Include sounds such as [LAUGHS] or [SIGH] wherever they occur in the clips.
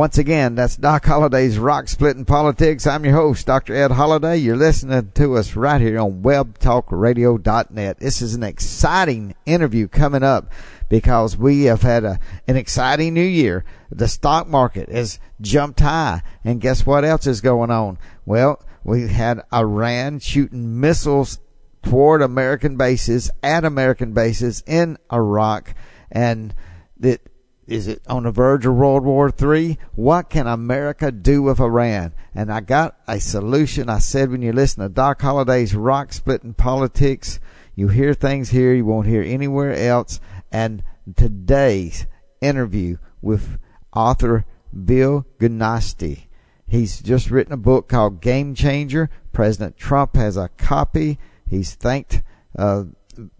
Once again, that's Doc Holliday's Rock Splitting Politics. I'm your host, Dr. Ed Holliday. You're listening to us right here on webtalkradio.net. This is an exciting interview coming up because we have had a, an exciting new year. The stock market has jumped high. And guess what else is going on? Well, we had Iran shooting missiles toward American bases, at American bases in Iraq. And that is it on the verge of World War III? What can America do with Iran? And I got a solution. I said when you listen to Doc Holliday's Rock Splitting Politics, you hear things here you won't hear anywhere else. And today's interview with author Bill Gunasty. He's just written a book called Game Changer. President Trump has a copy. He's thanked uh,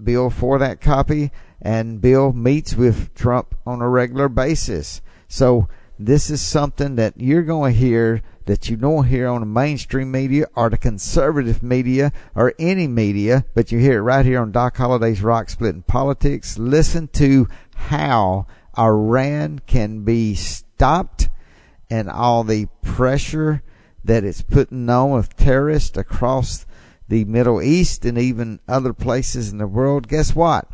Bill for that copy and Bill meets with Trump on a regular basis. So this is something that you're going to hear that you don't hear on the mainstream media or the conservative media or any media, but you hear it right here on Doc Holliday's Rock Splitting Politics. Listen to how Iran can be stopped and all the pressure that it's putting on with terrorists across the Middle East and even other places in the world. Guess what?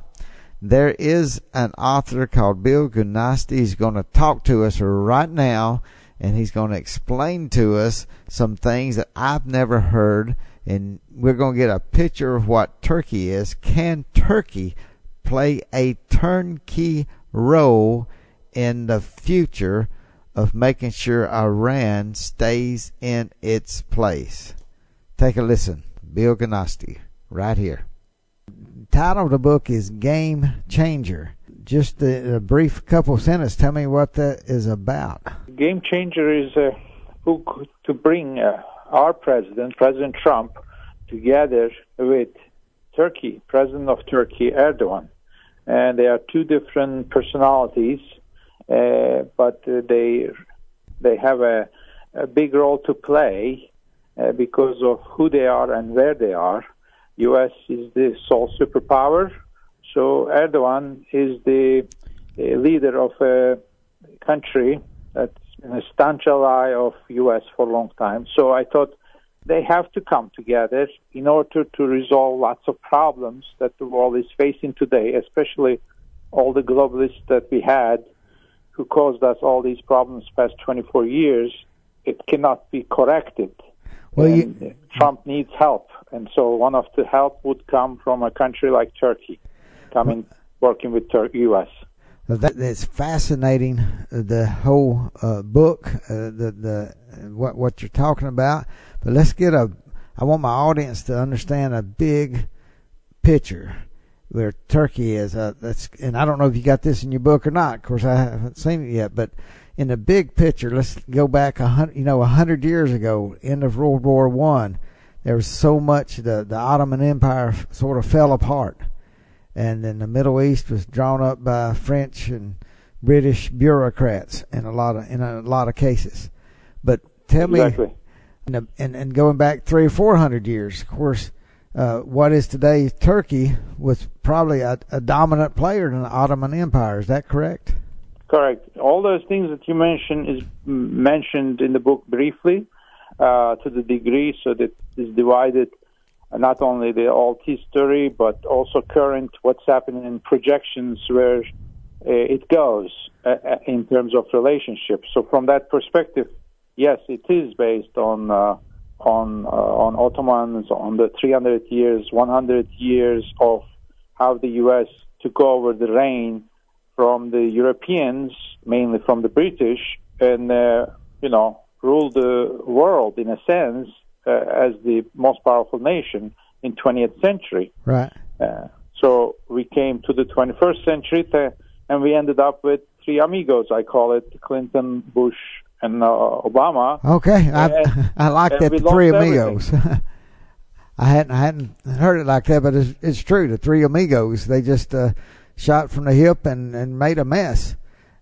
There is an author called Bill Gunasty. He's going to talk to us right now, and he's going to explain to us some things that I've never heard. And we're going to get a picture of what Turkey is. Can Turkey play a turnkey role in the future of making sure Iran stays in its place? Take a listen. Bill Gunasty, right here title of the book is Game Changer. Just a, a brief couple of sentences. Tell me what that is about. Game Changer is a book to bring uh, our president, President Trump, together with Turkey, President of Turkey, Erdogan. And they are two different personalities, uh, but uh, they they have a, a big role to play uh, because of who they are and where they are. U.S. is the sole superpower, so Erdogan is the uh, leader of a country that's been a staunch ally of U.S. for a long time. So I thought they have to come together in order to resolve lots of problems that the world is facing today, especially all the globalists that we had who caused us all these problems past 24 years. It cannot be corrected. Well, you, Trump needs help and so one of the help would come from a country like Turkey, coming working with Tur- U.S. That, that's fascinating. The whole uh, book, uh, the the what what you're talking about. But let's get a. I want my audience to understand a big picture where Turkey is. Uh, that's and I don't know if you got this in your book or not. Of course, I haven't seen it yet. But in the big picture, let's go back a hundred. You know, a hundred years ago, end of World War One there was so much the the Ottoman Empire sort of fell apart, and then the Middle East was drawn up by French and British bureaucrats in a lot of in a lot of cases. But tell exactly. me, and and going back three or four hundred years, of course. Uh, what is today Turkey was probably a, a dominant player in the Ottoman Empire. Is that correct? Correct. All those things that you mentioned is mentioned in the book briefly uh, to the degree so that is divided uh, not only the old history but also current what's happening in projections where uh, it goes uh, uh, in terms of relationships. So from that perspective, yes, it is based on uh, on on Ottomans, on the 300 years, 100 years of how the U.S. took over the reign from the Europeans, mainly from the British, and uh, you know rule the world in a sense uh, as the most powerful nation in 20th century. Right. Uh, so we came to the 21st century, th- and we ended up with three amigos. I call it Clinton, Bush, and uh, Obama. Okay, I And- [LAUGHS] I like that. The three amigos. [LAUGHS] I hadn't I hadn't heard it like that, but it's, it's true. The three amigos they just uh, shot from the hip and, and made a mess,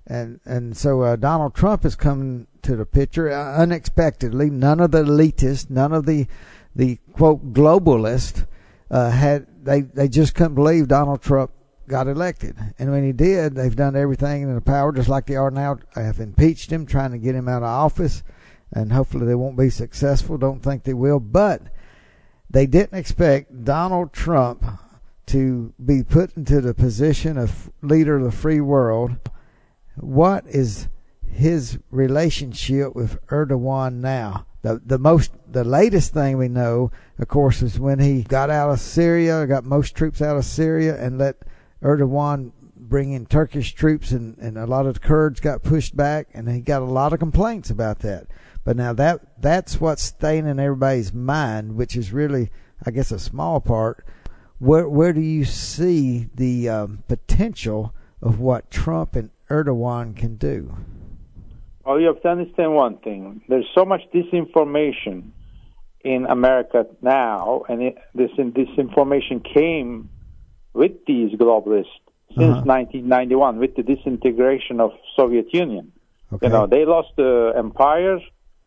and and so uh, Donald Trump is coming to the picture uh, unexpectedly. None of the elitists, none of the the quote globalists uh, had they they just couldn't believe Donald Trump got elected, and when he did, they've done everything in their power, just like they are now. Have impeached him, trying to get him out of office, and hopefully they won't be successful. Don't think they will, but they didn't expect Donald Trump to be put into the position of leader of the free world. What is his relationship with Erdogan now? The the most the latest thing we know, of course, is when he got out of Syria, got most troops out of Syria, and let Erdogan bring in Turkish troops, and, and a lot of the Kurds got pushed back, and he got a lot of complaints about that. But now that that's what's staying in everybody's mind, which is really, I guess, a small part. Where where do you see the um, potential of what Trump and Erdogan can do? Well, you have to understand one thing. There's so much disinformation in America now, and it, this disinformation came with these globalists since Uh-huh. 1991, with the disintegration of Soviet Union. Okay. You know, they lost the empire.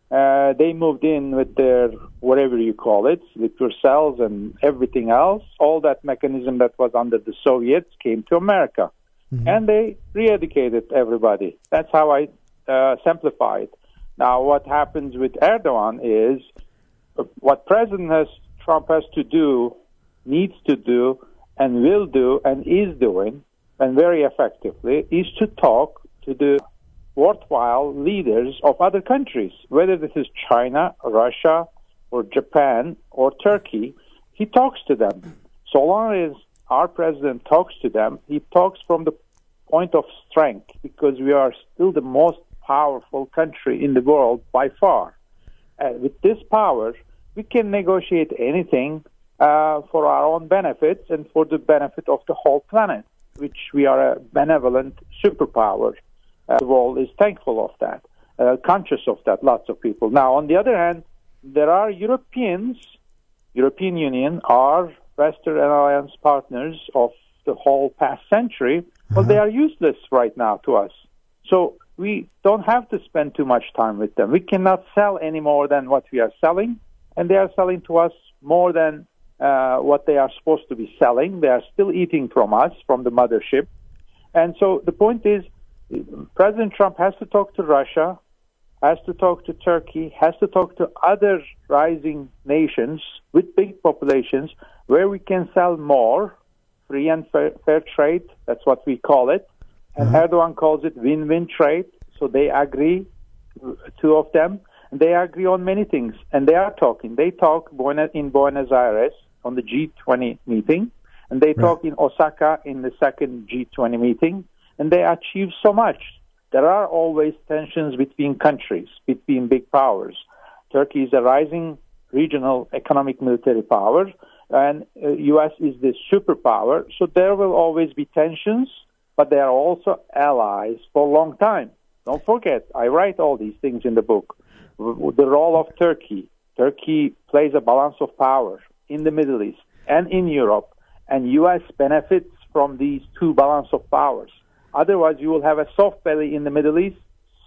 Uh, they moved in with their whatever you call it, with your cells and everything else. All that mechanism that was under the Soviets came to America, and they re-educated everybody. That's how I uh, simplify it. Now, what happens with Erdogan is uh, what President has, Trump has to do, needs to do, and will do, and is doing, and very effectively, is to talk to the worthwhile leaders of other countries, whether this is China, Russia, or Japan, or Turkey. He talks to them. So long as our president talks to them, he talks from the point of strength because we are still the most powerful country in the world by far. Uh, with this power, we can negotiate anything uh, for our own benefits and for the benefit of the whole planet, which we are a benevolent superpower. Uh, the world is thankful of that, uh, conscious of that, lots of people. Now, on the other hand, there are Europeans, European Union, are Western alliance partners of the whole past century. Well, they are useless right now to us. So we don't have to spend too much time with them. We cannot sell any more than what we are selling, and they are selling to us more than uh, what they are supposed to be selling. They are still eating from us, from the mothership. And so the point is, President Trump has to talk to Russia, has to talk to Turkey, has to talk to other rising nations with big populations where we can sell more free and fair, fair trade. That's what we call it. And mm-hmm. Erdogan calls it win win trade. So they agree, two of them, and they agree on many things. And they are talking. They talk in Buenos Aires on the G20 meeting, and they talk in Osaka in the second G20 meeting, and they achieve so much. There are always tensions between countries, between big powers. Turkey is a rising regional economic military power, and uh, U.S. is the superpower. So there will always be tensions, but they are also allies for a long time. Don't forget, I write all these things in the book. The role of Turkey. Turkey plays a balance of power in the Middle East and in Europe, and U.S. benefits from these two balance of powers. Otherwise, you will have a soft belly in the Middle East,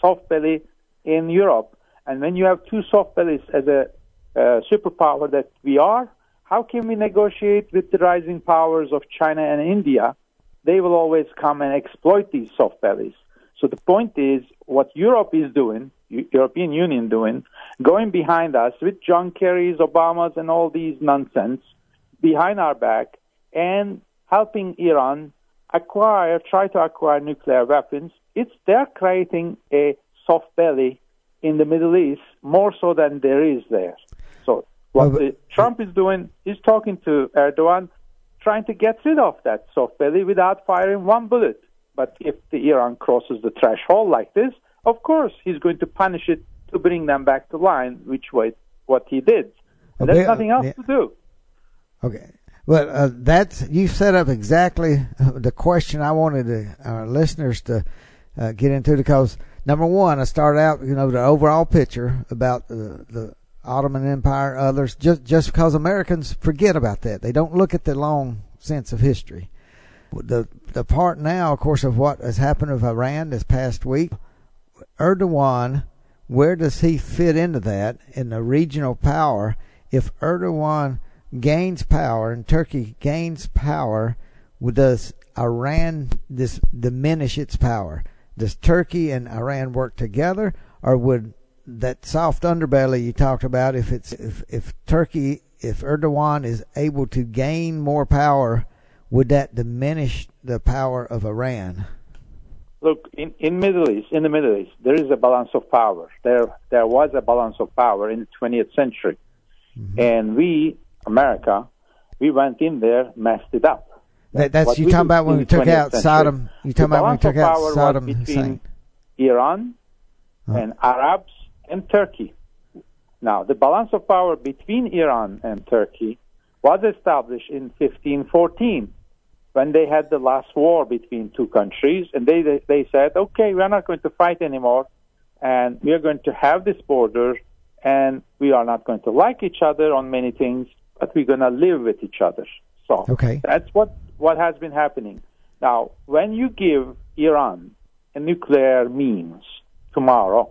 soft belly in Europe. And when you have two soft bellies as a uh, superpower that we are, how can we negotiate with the rising powers of China and India? They will always come and exploit these soft bellies. So the point is, what Europe is doing, European Union doing, going behind us with John Kerry's, Obama's, and all these nonsense behind our back, and helping Iran acquire, try to acquire nuclear weapons. It's they're creating a soft belly in the Middle East more so than there is there. So what Well, but- Trump is doing is talking to Erdogan, trying to get rid of that soft belly without firing one bullet. But if the Iran crosses the threshold like this, of course he's going to punish it to bring them back to line, which was what he did. And Okay, there's nothing uh, else yeah. to do. Okay. Well, uh, that's you set up exactly uh, the question I wanted to, our listeners to uh, get into because number one, I started out, you know, the overall picture about the, the Ottoman Empire, others, just just because Americans forget about that, they don't look at the long sense of history. The the part now, of course, of what has happened with Iran this past week, Erdogan, where does he fit into that in the regional power? If Erdogan gains power and Turkey gains power, does Iran this diminish its power? Does Turkey and Iran work together, or would that soft underbelly you talked about, if it's if, if Turkey, if Erdogan is able to gain more power, would that diminish the power of Iran? Look, in, in Middle East, in the Middle East, there is a balance of power. There, there was a balance of power in the 20th century, mm-hmm. and we, America, we went in there, messed it up. That, that's what you we talking about when we took out century. Saddam. You talking about when we took out Saddam between Hussein? Iran and Arabs and Turkey. Now, the balance of power between Iran and Turkey was established in 1514 when they had the last war between two countries, and they they, they said, okay, we're not going to fight anymore, and we are going to have this border, and we are not going to like each other on many things, but we're going to live with each other. So Okay. that's what what has been happening. Now, when you give Iran a nuclear means tomorrow,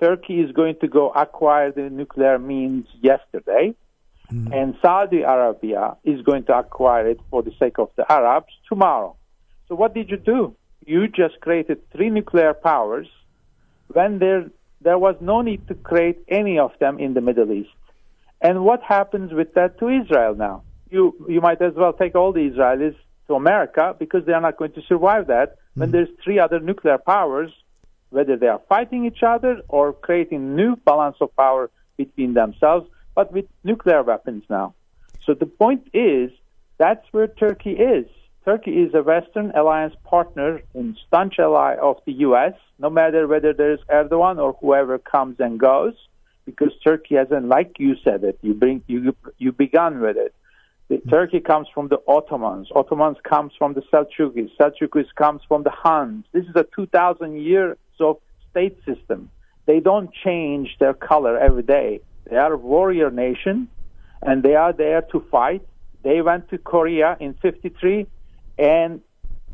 Turkey is going to go acquire the nuclear means yesterday, hmm. and Saudi Arabia is going to acquire it for the sake of the Arabs tomorrow. So what did you do? You just created three nuclear powers when there there was no need to create any of them in the Middle East. And what happens with that to Israel now? You you might as well take all the Israelis to America because they are not going to survive that when mm-hmm. there's three other nuclear powers, whether they are fighting each other or creating new balance of power between themselves, but with nuclear weapons now. So the point is that's where Turkey is. Turkey is a Western alliance partner and staunch ally of the U.S., no matter whether there's Erdogan or whoever comes and goes, because Turkey hasn't, like you said it, you bring you you began with it. The, hmm. Turkey comes from the Ottomans. Ottomans comes from the Selçukis. Selçukis comes from the Huns. This is a 2,000 years of state system. They don't change their color every day. They are a warrior nation, and they are there to fight. They went to Korea in 53, and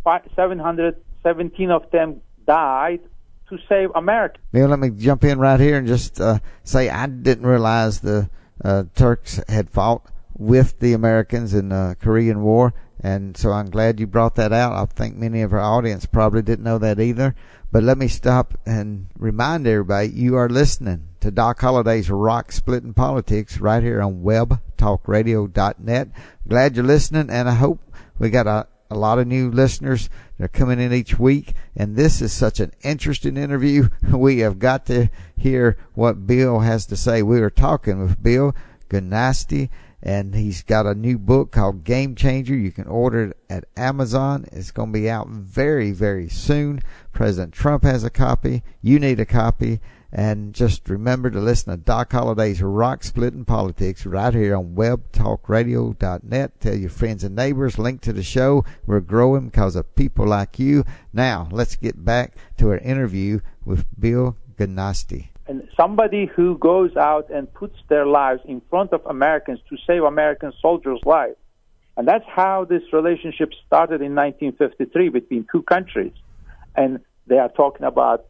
fi- 717 of them died to save America. Bill, let me jump in right here and just uh, say I didn't realize the uh, Turks had fought with the Americans in the Korean War, and so I'm glad you brought that out. I think many of our audience probably didn't know that either. But let me stop and remind everybody you are listening to Doc Holliday's Rock Splitting Politics right here on webtalkradio.net. Glad you're listening, and I hope we got a a lot of new listeners that are coming in each week, and this is such an interesting interview. [LAUGHS] We have got to hear what Bill has to say. We were talking with Bill Ganasti, and he's got a new book called Game Changer. You can order it at Amazon. It's going to be out very, very soon. President Trump has a copy. You need a copy. And just remember to listen to Doc Holliday's Rock Splitting Politics right here on webtalkradio.net. Tell your friends and neighbors, link to the show. We're growing because of people like you. Now, let's get back to our interview with Bill Ganasti. and somebody who goes out and puts their lives in front of Americans to save American soldiers' lives. And that's how this relationship started in 1953 between two countries. And they are talking about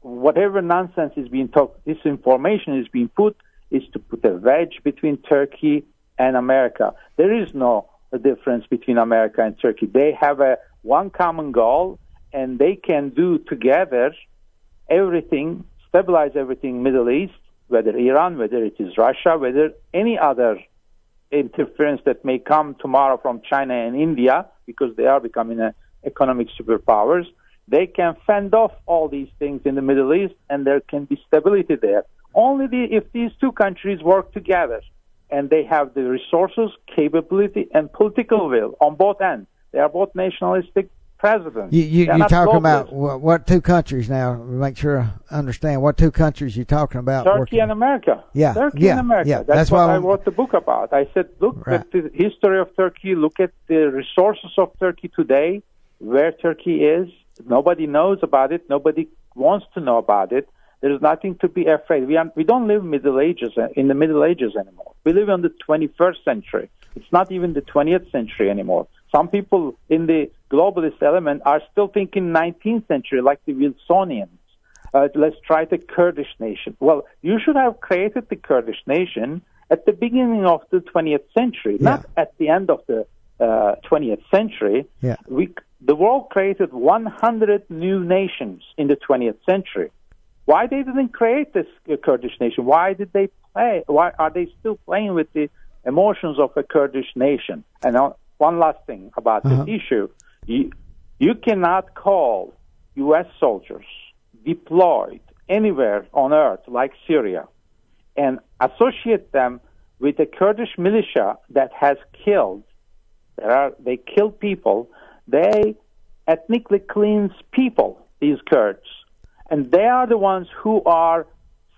whatever nonsense is being talked, this information is being put, is to put a wedge between Turkey and America. There is no difference between America and Turkey. They have a one common goal, and they can do together everything, stabilize everything in Middle East, whether Iran, whether it is Russia, whether any other interference that may come tomorrow from China and India, because they are becoming a economic superpowers. They can fend off all these things in the Middle East, and there can be stability there. Only the, if these two countries work together, and they have the resources, capability, and political will on both ends. They are both nationalistic presidents. You you They're talking about what, what two countries now? Make sure I understand what two countries you're talking about. Turkey working- and America. Yeah, Turkey yeah, and America. yeah. That's, That's what I wrote the book about. I said, look Right. at the history of Turkey. Look at the resources of Turkey today, where Turkey is. Nobody knows about it. Nobody wants to know about it. There's nothing to be afraid. We are, we don't live Middle Ages uh, in the Middle Ages anymore. We live in the 21st century. It's not even the 20th century anymore. Some people in the globalist element are still thinking 19th century, like the Wilsonians. Uh, let's try the Kurdish nation. Well, you should have created the Kurdish nation at the beginning of the 20th century, not at the end of the uh, 20th century. Yeah. We, the world created 100 new nations in the 20th century. Why they didn't create this Kurdish nation? Why did they play? Why are they still playing with the emotions of a Kurdish nation? And uh, one last thing about Uh-huh. this issue: you, you cannot call U.S. soldiers deployed anywhere on earth like Syria and associate them with a Kurdish militia that has killed. There are they kill people. They ethnically cleanse people. These Kurds, and they are the ones who are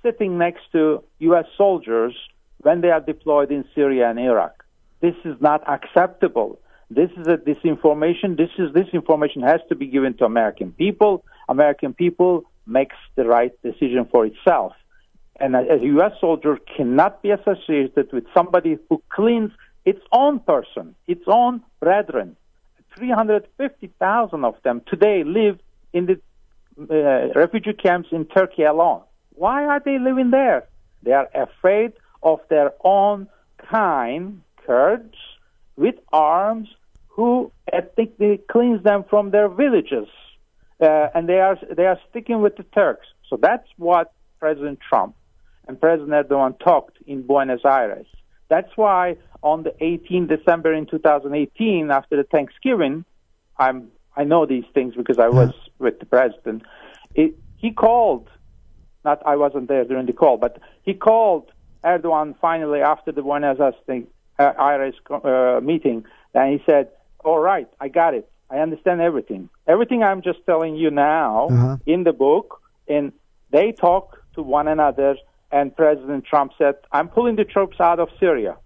sitting next to U.S. soldiers when they are deployed in Syria and Iraq. This is not acceptable. This is a disinformation. This is this information has to be given to American people. American people makes the right decision for itself. And a, a U.S. soldier cannot be associated with somebody who cleans its own person, its own brethren. 350,000 of them today live in the uh, refugee camps in Turkey alone. Why are they living there? They are afraid of their own kind, Kurds, with arms, who ethnically cleans them from their villages, uh, and they are they are sticking with the Turks. So that's what President Trump and President Erdogan talked in Buenos Aires. That's why on the 18th December in 2018, after the Thanksgiving, I'm I know these things because I was with the president. It, he called, not I wasn't there during the call, but he called Erdogan finally after the Buenos Aires thing, uh, Aires uh, meeting, and he said, "All right, I got it. I understand everything. Everything I'm just telling you now Uh-huh. in the book." And they talk to one another, and President Trump said, "I'm pulling the troops out of Syria."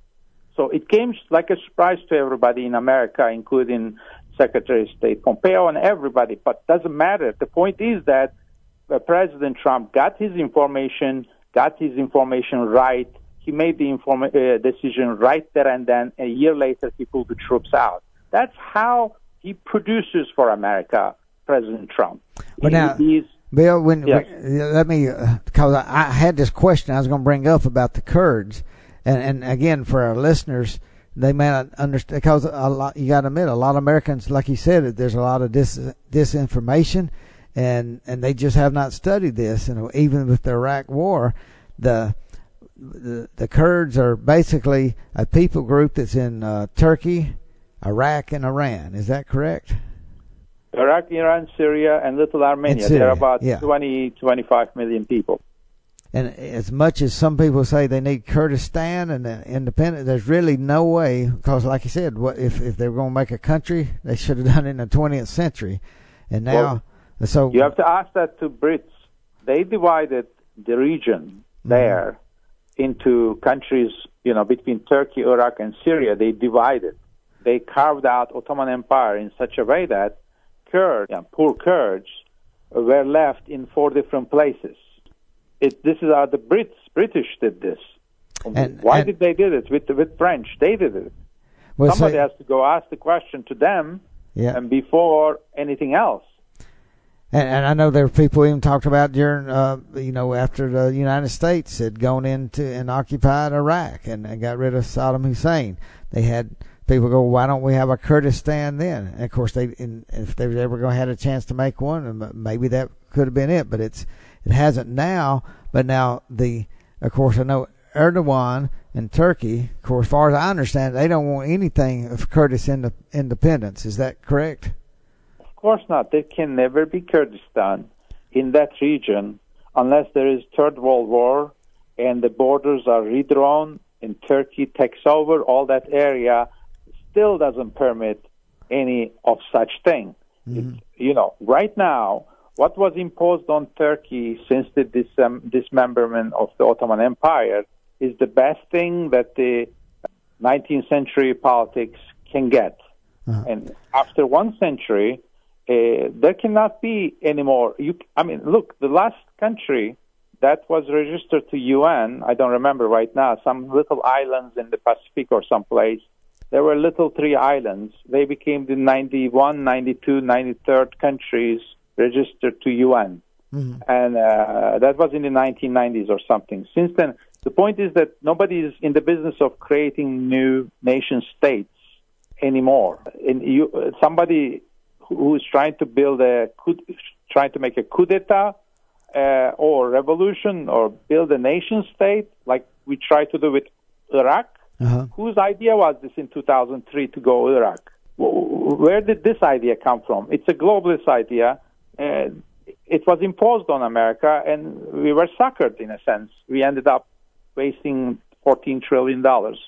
So it came like a surprise to everybody in America, including Secretary of State Pompeo and everybody. But doesn't matter. The point is that uh, President Trump got his information, got his information right. He made the informa- uh, decision right there and then. A year later, he pulled the troops out. That's how he produces for America, President Trump. But He- now- he's Bill, when, Yes. when- let me because I, I had this question I was going to bring up about the Kurds, and and again for our listeners, they may not understand because a lot you got to admit a lot of Americans, like you said, there's a lot of dis disinformation, and and they just have not studied this, and even with the Iraq War, the the, the Kurds are basically a people group that's in uh, Turkey, Iraq, and Iran. Is that correct? Iraq, Iran, Syria, and Little Armenia. There are about yeah. 20, 25 million people. And as much as some people say they need Kurdistan and independent, there's really no way because, like you said, what if if they were going to make a country, they should have done it in the 20th century, and now so You have to ask that to Brits. They divided the region Mm-hmm. there into countries, you know, between Turkey, Iraq, and Syria. They divided. They carved out Ottoman Empire in such a way that Kurds, yeah, poor Kurds, were left in four different places. It, this is how the Brits, British did this. And- Why and- did they do it with with French? They did it. well, Somebody say- has to go ask the question to them, yeah, and before anything else. and, and I know there were people even talked about during, uh, you know, after the United States had gone into and occupied Iraq and, and got rid of Saddam Hussein. They had people go, why don't we have a Kurdistan then? And of course, they, if they were ever going to have a chance to make one, maybe that could have been it, but it's, it hasn't now. But now the, of course, I know Erdogan and Turkey, of course, as far as I understand, they don't want anything of Kurdish ind- independence. Is that correct? Of course not. There can never be Kurdistan in that region unless there is Third World War and the borders are redrawn and Turkey takes over all that area. Still doesn't permit any of such thing. Mm-hmm. you know, right now, what was imposed on Turkey since the dismemberment of the Ottoman Empire is the best thing that the 19th century politics can get. Uh-huh. And after one century, uh, there cannot be any more. You, I mean, look, the last country that was registered to UN, I don't remember right now, some little islands in the Pacific or someplace. There were little three islands. They became the 91, 92, 93rd countries registered to UN. Mm-hmm. And uh, that was in the 1990s or something. Since then, the point is that nobody is in the business of creating new nation states anymore. And you, somebody who is trying to build a, trying to make a coup d'etat uh, or revolution or build a nation state like we tried to do with Iraq. Uh-huh. Whose idea was this in 2003 to go Iraq? Where did this idea come from? It's a globalist idea. Uh, it was imposed on America, and we were suckered in a sense. We ended up wasting 14 trillion dollars.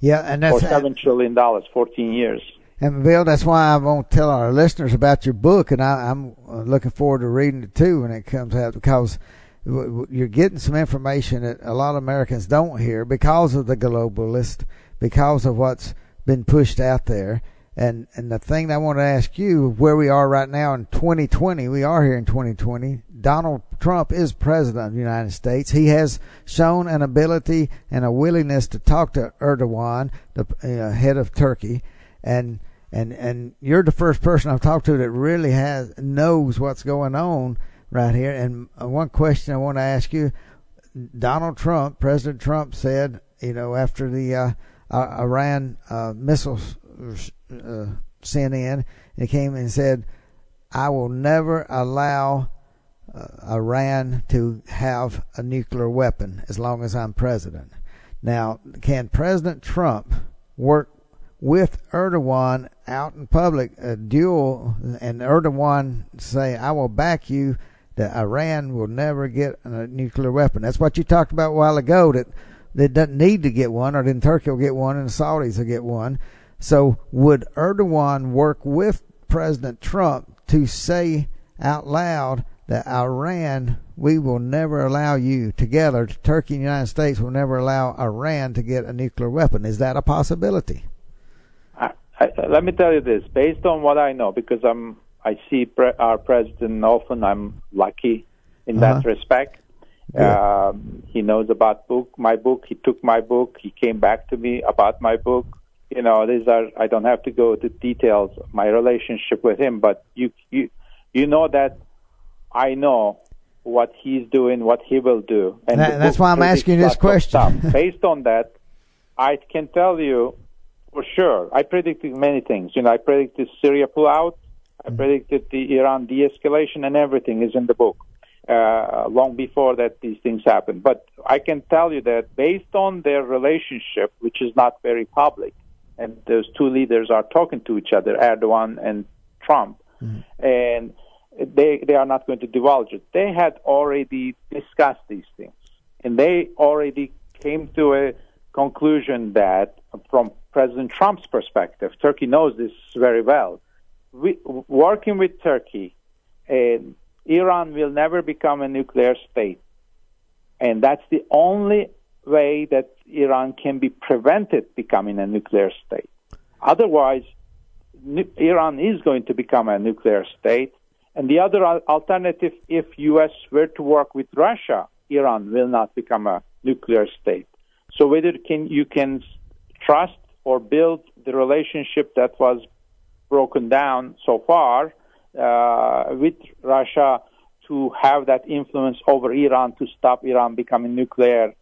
Yeah, and that's or seven trillion dollars, 14 years. And Bill, that's why I want to tell our listeners about your book, and I, am looking forward to reading it too when it comes out because you're getting some information that a lot of Americans don't hear because of the globalist, because of what's been pushed out there. And and the thing I want to ask you, where we are right now in 2020, we are here in 2020. Donald Trump is president of the United States. He has shown an ability and a willingness to talk to Erdogan, the uh, head of Turkey, and and and you're the first person I've talked to that really has knows what's going on right here. And uh, one question I want to ask you: Donald Trump, President Trump, said, you know, after the uh, uh, Iran uh, missiles uh, sent in, he came and said, "I will never allow." Uh, Iran to have a nuclear weapon as long as I'm president. Now, can President Trump work with Erdogan out in public, a duel, and Erdogan say, I will back you that Iran will never get a nuclear weapon. That's what you talked about a while ago, that they doesn't need to get one, or then Turkey will get one and the Saudis will get one. So would Erdogan work with President Trump to say out loud that Iran, we will never allow you together, Turkey and the United States will never allow Iran to get a nuclear weapon. Is that a possibility? I, let me tell you this, based on what I know, because I'm I see pre- our president often. I'm lucky in uh-huh. that respect. Yeah. Um, he knows about book, my book. He took my book. He came back to me about my book. You know, these are. I don't have to go to details of my relationship with him, but you you you know that I know what he's doing, what he will do, and that, that's why I'm asking this question. [LAUGHS] Based on that, I can tell you for sure. I predicted many things. You know, I predicted Syria pullout. I mm-hmm. predicted the Iran de-escalation, and everything is in the book. Uh, long before that, these things happened. But I can tell you that based on their relationship, which is not very public, and those two leaders are talking to each other, Erdogan and Trump, mm-hmm. and they they are not going to divulge it. They had already discussed these things, and they already came to a conclusion that from President Trump's perspective, Turkey knows this very well. We, working with Turkey, uh, Iran will never become a nuclear state. And that's the only way that Iran can be prevented becoming a nuclear state. Otherwise, nu- Iran is going to become a nuclear state. And the other alternative, if U.S. were to work with Russia, Iran will not become a nuclear state. So whether can, you can trust or build the relationship that was broken down so far uh, with Russia to have that influence over Iran to stop Iran becoming nuclear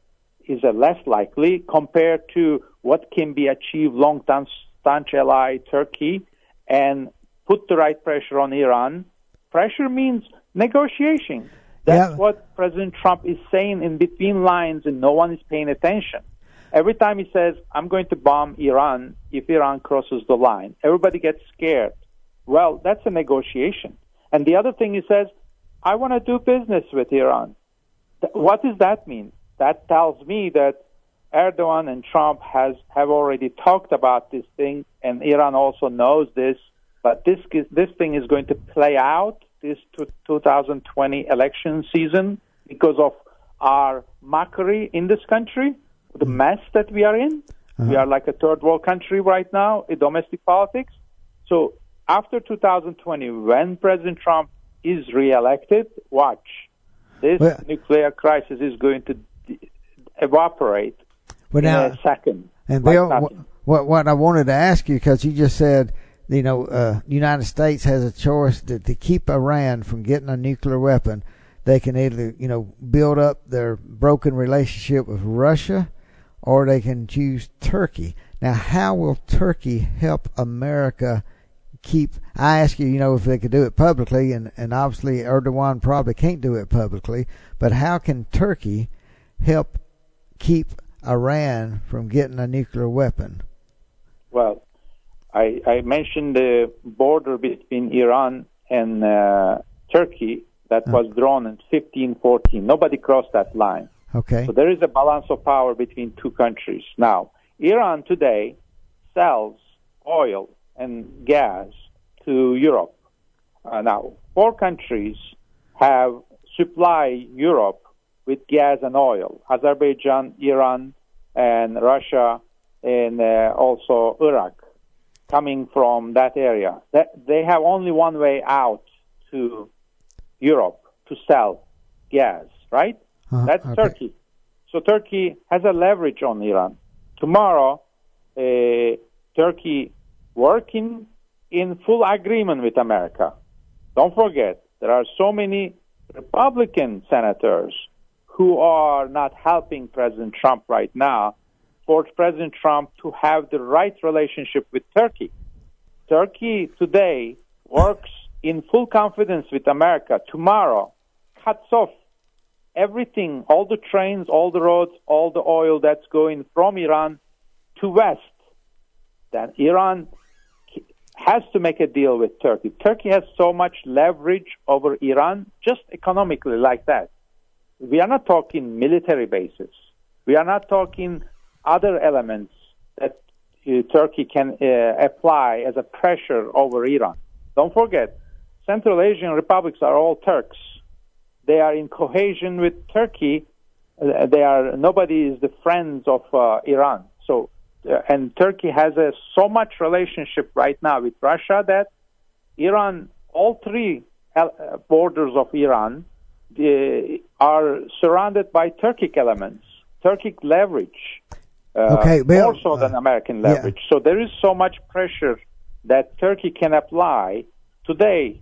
is a less likely compared to what can be achieved long term staunch ally Turkey and put the right pressure on Iran. Pressure means negotiation. That's yeah. what President Trump is saying in between lines, and no one is paying attention. Every time he says, I'm going to bomb Iran if Iran crosses the line, everybody gets scared. Well, that's a negotiation. And the other thing he says, I want to do business with Iran. What does that mean? That tells me that Erdogan and Trump has have already talked about this thing, and Iran also knows this, But this this thing is going to play out this 2020 election season because of our mockery in this country, the mess that we are in. Uh-huh. We are like a third world country right now in domestic politics. So after 2020, when President Trump is reelected, watch. This well, nuclear crisis is going to evaporate well, now, in a second. And Bill, what what I wanted to ask you because you just said, you know, uh, United States has a choice to, to keep Iran from getting a nuclear weapon. They can either, you know, build up their broken relationship with Russia, or they can choose Turkey. Now, how will Turkey help America? keep I ask you, you know, if they could do it publicly and, and obviously Erdogan probably can't do it publicly, but how can Turkey help keep Iran from getting a nuclear weapon? Well, I, I mentioned the border between Iran and uh, Turkey that was drawn in 1514. Nobody crossed that line. Okay. So there is a balance of power between two countries. Now, Iran today sells oil and gas to Europe. Uh, now, four countries have supplied Europe with gas and oil Azerbaijan, Iran, and Russia, and uh, also Iraq, coming from that area. That, they have only one way out to Europe to sell gas, right? Uh, That's okay. Turkey. So Turkey has a leverage on Iran. Tomorrow, uh, Turkey working in full agreement with America. Don't forget, there are so many Republican senators who are not helping President Trump right now for President Trump to have the right relationship with Turkey. Turkey today works in full confidence with America. Tomorrow cuts off everything, all the trains, all the roads, all the oil that's going from Iran to West. Then Iran has to make a deal with Turkey. Turkey has so much leverage over Iran, just economically, like that. We are not talking military bases. We are not talking other elements that uh, Turkey can uh, apply as a pressure over Iran. Don't forget, Central Asian republics are all Turks. They are in cohesion with Turkey. Uh, they are nobody is the friends of uh, Iran. So uh, and Turkey has a so much relationship right now with Russia that Iran, all three borders of Iran, are surrounded by Turkic elements, Turkic leverage. Uh, okay, Bill, more so than uh, American leverage. Yeah. So there is so much pressure that Turkey can apply today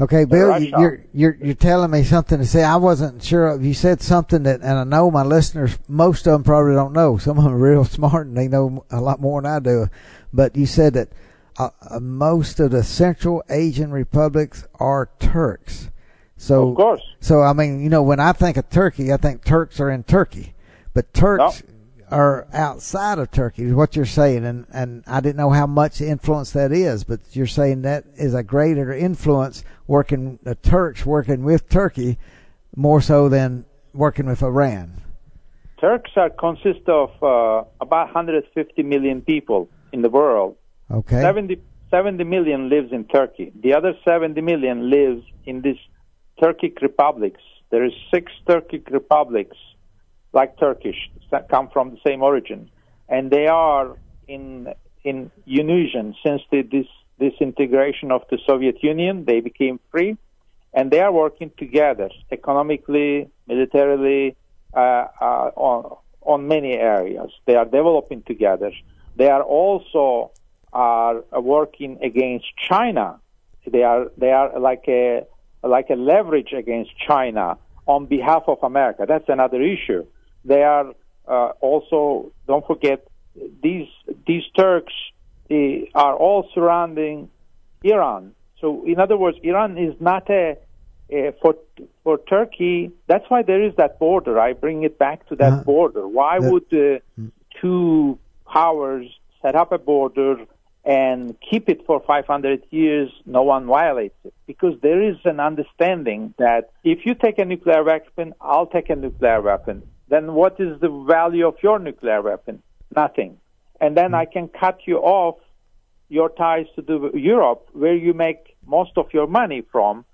Okay, Bill, you're you're you're telling me something to say. I wasn't sure of. You said something that, and I know my listeners, most of them probably don't know. Some of them are real [LAUGHS] smart and they know a lot more than I do. But you said that uh, uh, most of the Central Asian republics are Turks. So, of course. So I mean, you know, when I think of Turkey, I think Turks are in Turkey, but Turks are outside of Turkey, is what you're saying. And, and I didn't know how much influence that is, but you're saying that is a greater influence working, the Turks working with Turkey more so than working with Iran. Turks are consist of uh, about 150 million people in the world. Okay. 70, 70 million lives in Turkey. The other 70 million lives in these Turkic republics. There is six Turkic republics like Turkish, that come from the same origin, and they are in in unison since the this disintegration of the Soviet Union. They became free, and they are working together economically, militarily, uh, uh, on on many areas. They are developing together. They are also are working against China. They are they are like a like a leverage against China on behalf of America. That's another issue. They are uh, also don't forget these these Turks are all surrounding Iran. So in other words, Iran is not a, a for for Turkey. That's why there is that border. I bring it back to that uh, border. Why that, would the hmm. two powers set up a border and keep it for 500 years, no one violates it. Because there is an understanding that if you take a nuclear weapon, I'll take a nuclear weapon then what is the value of your nuclear weapon? Nothing. And then I can cut you off your ties to the Europe, where you make most of your money from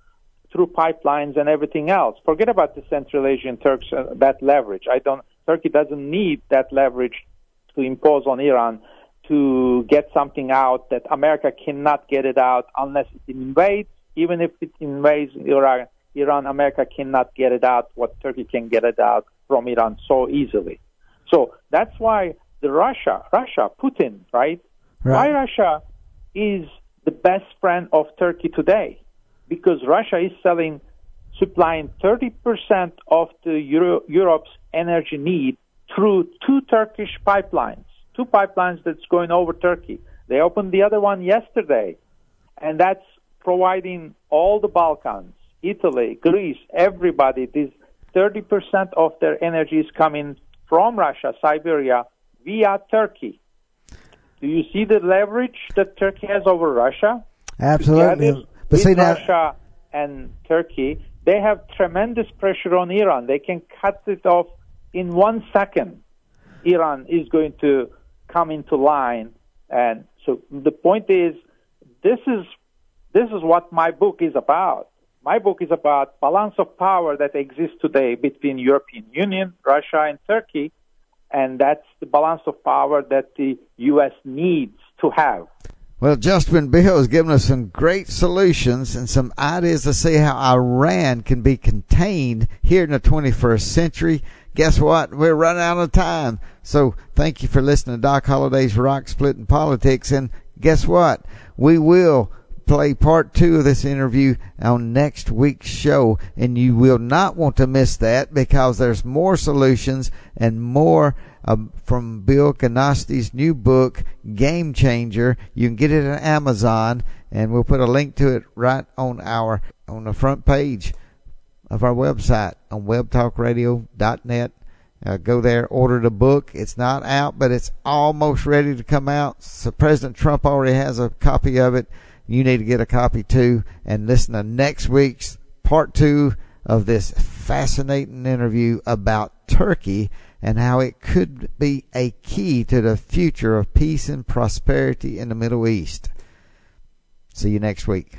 through pipelines and everything else. Forget about the Central Asian Turks uh, that leverage. I don't. Turkey doesn't need that leverage to impose on Iran to get something out that America cannot get it out unless it invades. Even if it invades Iran, Iran, America cannot get it out. What Turkey can get it out from Iran so easily. So that's why the Russia, Russia, Putin, right? right? Why Russia is the best friend of Turkey today? Because Russia is selling, supplying 30% of the Euro, Europe's energy need through two Turkish pipelines, two pipelines that's going over Turkey. They opened the other one yesterday, and that's providing all the Balkans, Italy, Greece, everybody. This 30% of their energy is coming from Russia, Siberia, via Turkey. Do you see the leverage that Turkey has over Russia? Absolutely. But see now, Russia and Turkey, they have tremendous pressure on Iran. They can cut it off in one second. Iran is going to come into line, and so the point is, this is this is what my book is about. My book is about balance of power that exists today between European Union, Russia, and Turkey, and that's the balance of power that the U.S. needs to have. Well, Justin Bill has given us some great solutions and some ideas to see how Iran can be contained here in the 21st century. Guess what? We're running out of time. So thank you for listening to Doc Holliday's Rock Splitting Politics. And guess what? We will play part two of this interview on next week's show, and you will not want to miss that because there's more solutions and more uh, from Bill Kanasty's new book, Game Changer. You can get it on Amazon, and we'll put a link to it right on our on the front page of our website on webtalkradio.net. Uh, go there, order the book. It's not out, but it's almost ready to come out. So President Trump already has a copy of it you need to get a copy too and listen to next week's part two of this fascinating interview about Turkey and how it could be a key to the future of peace and prosperity in the Middle East. See you next week.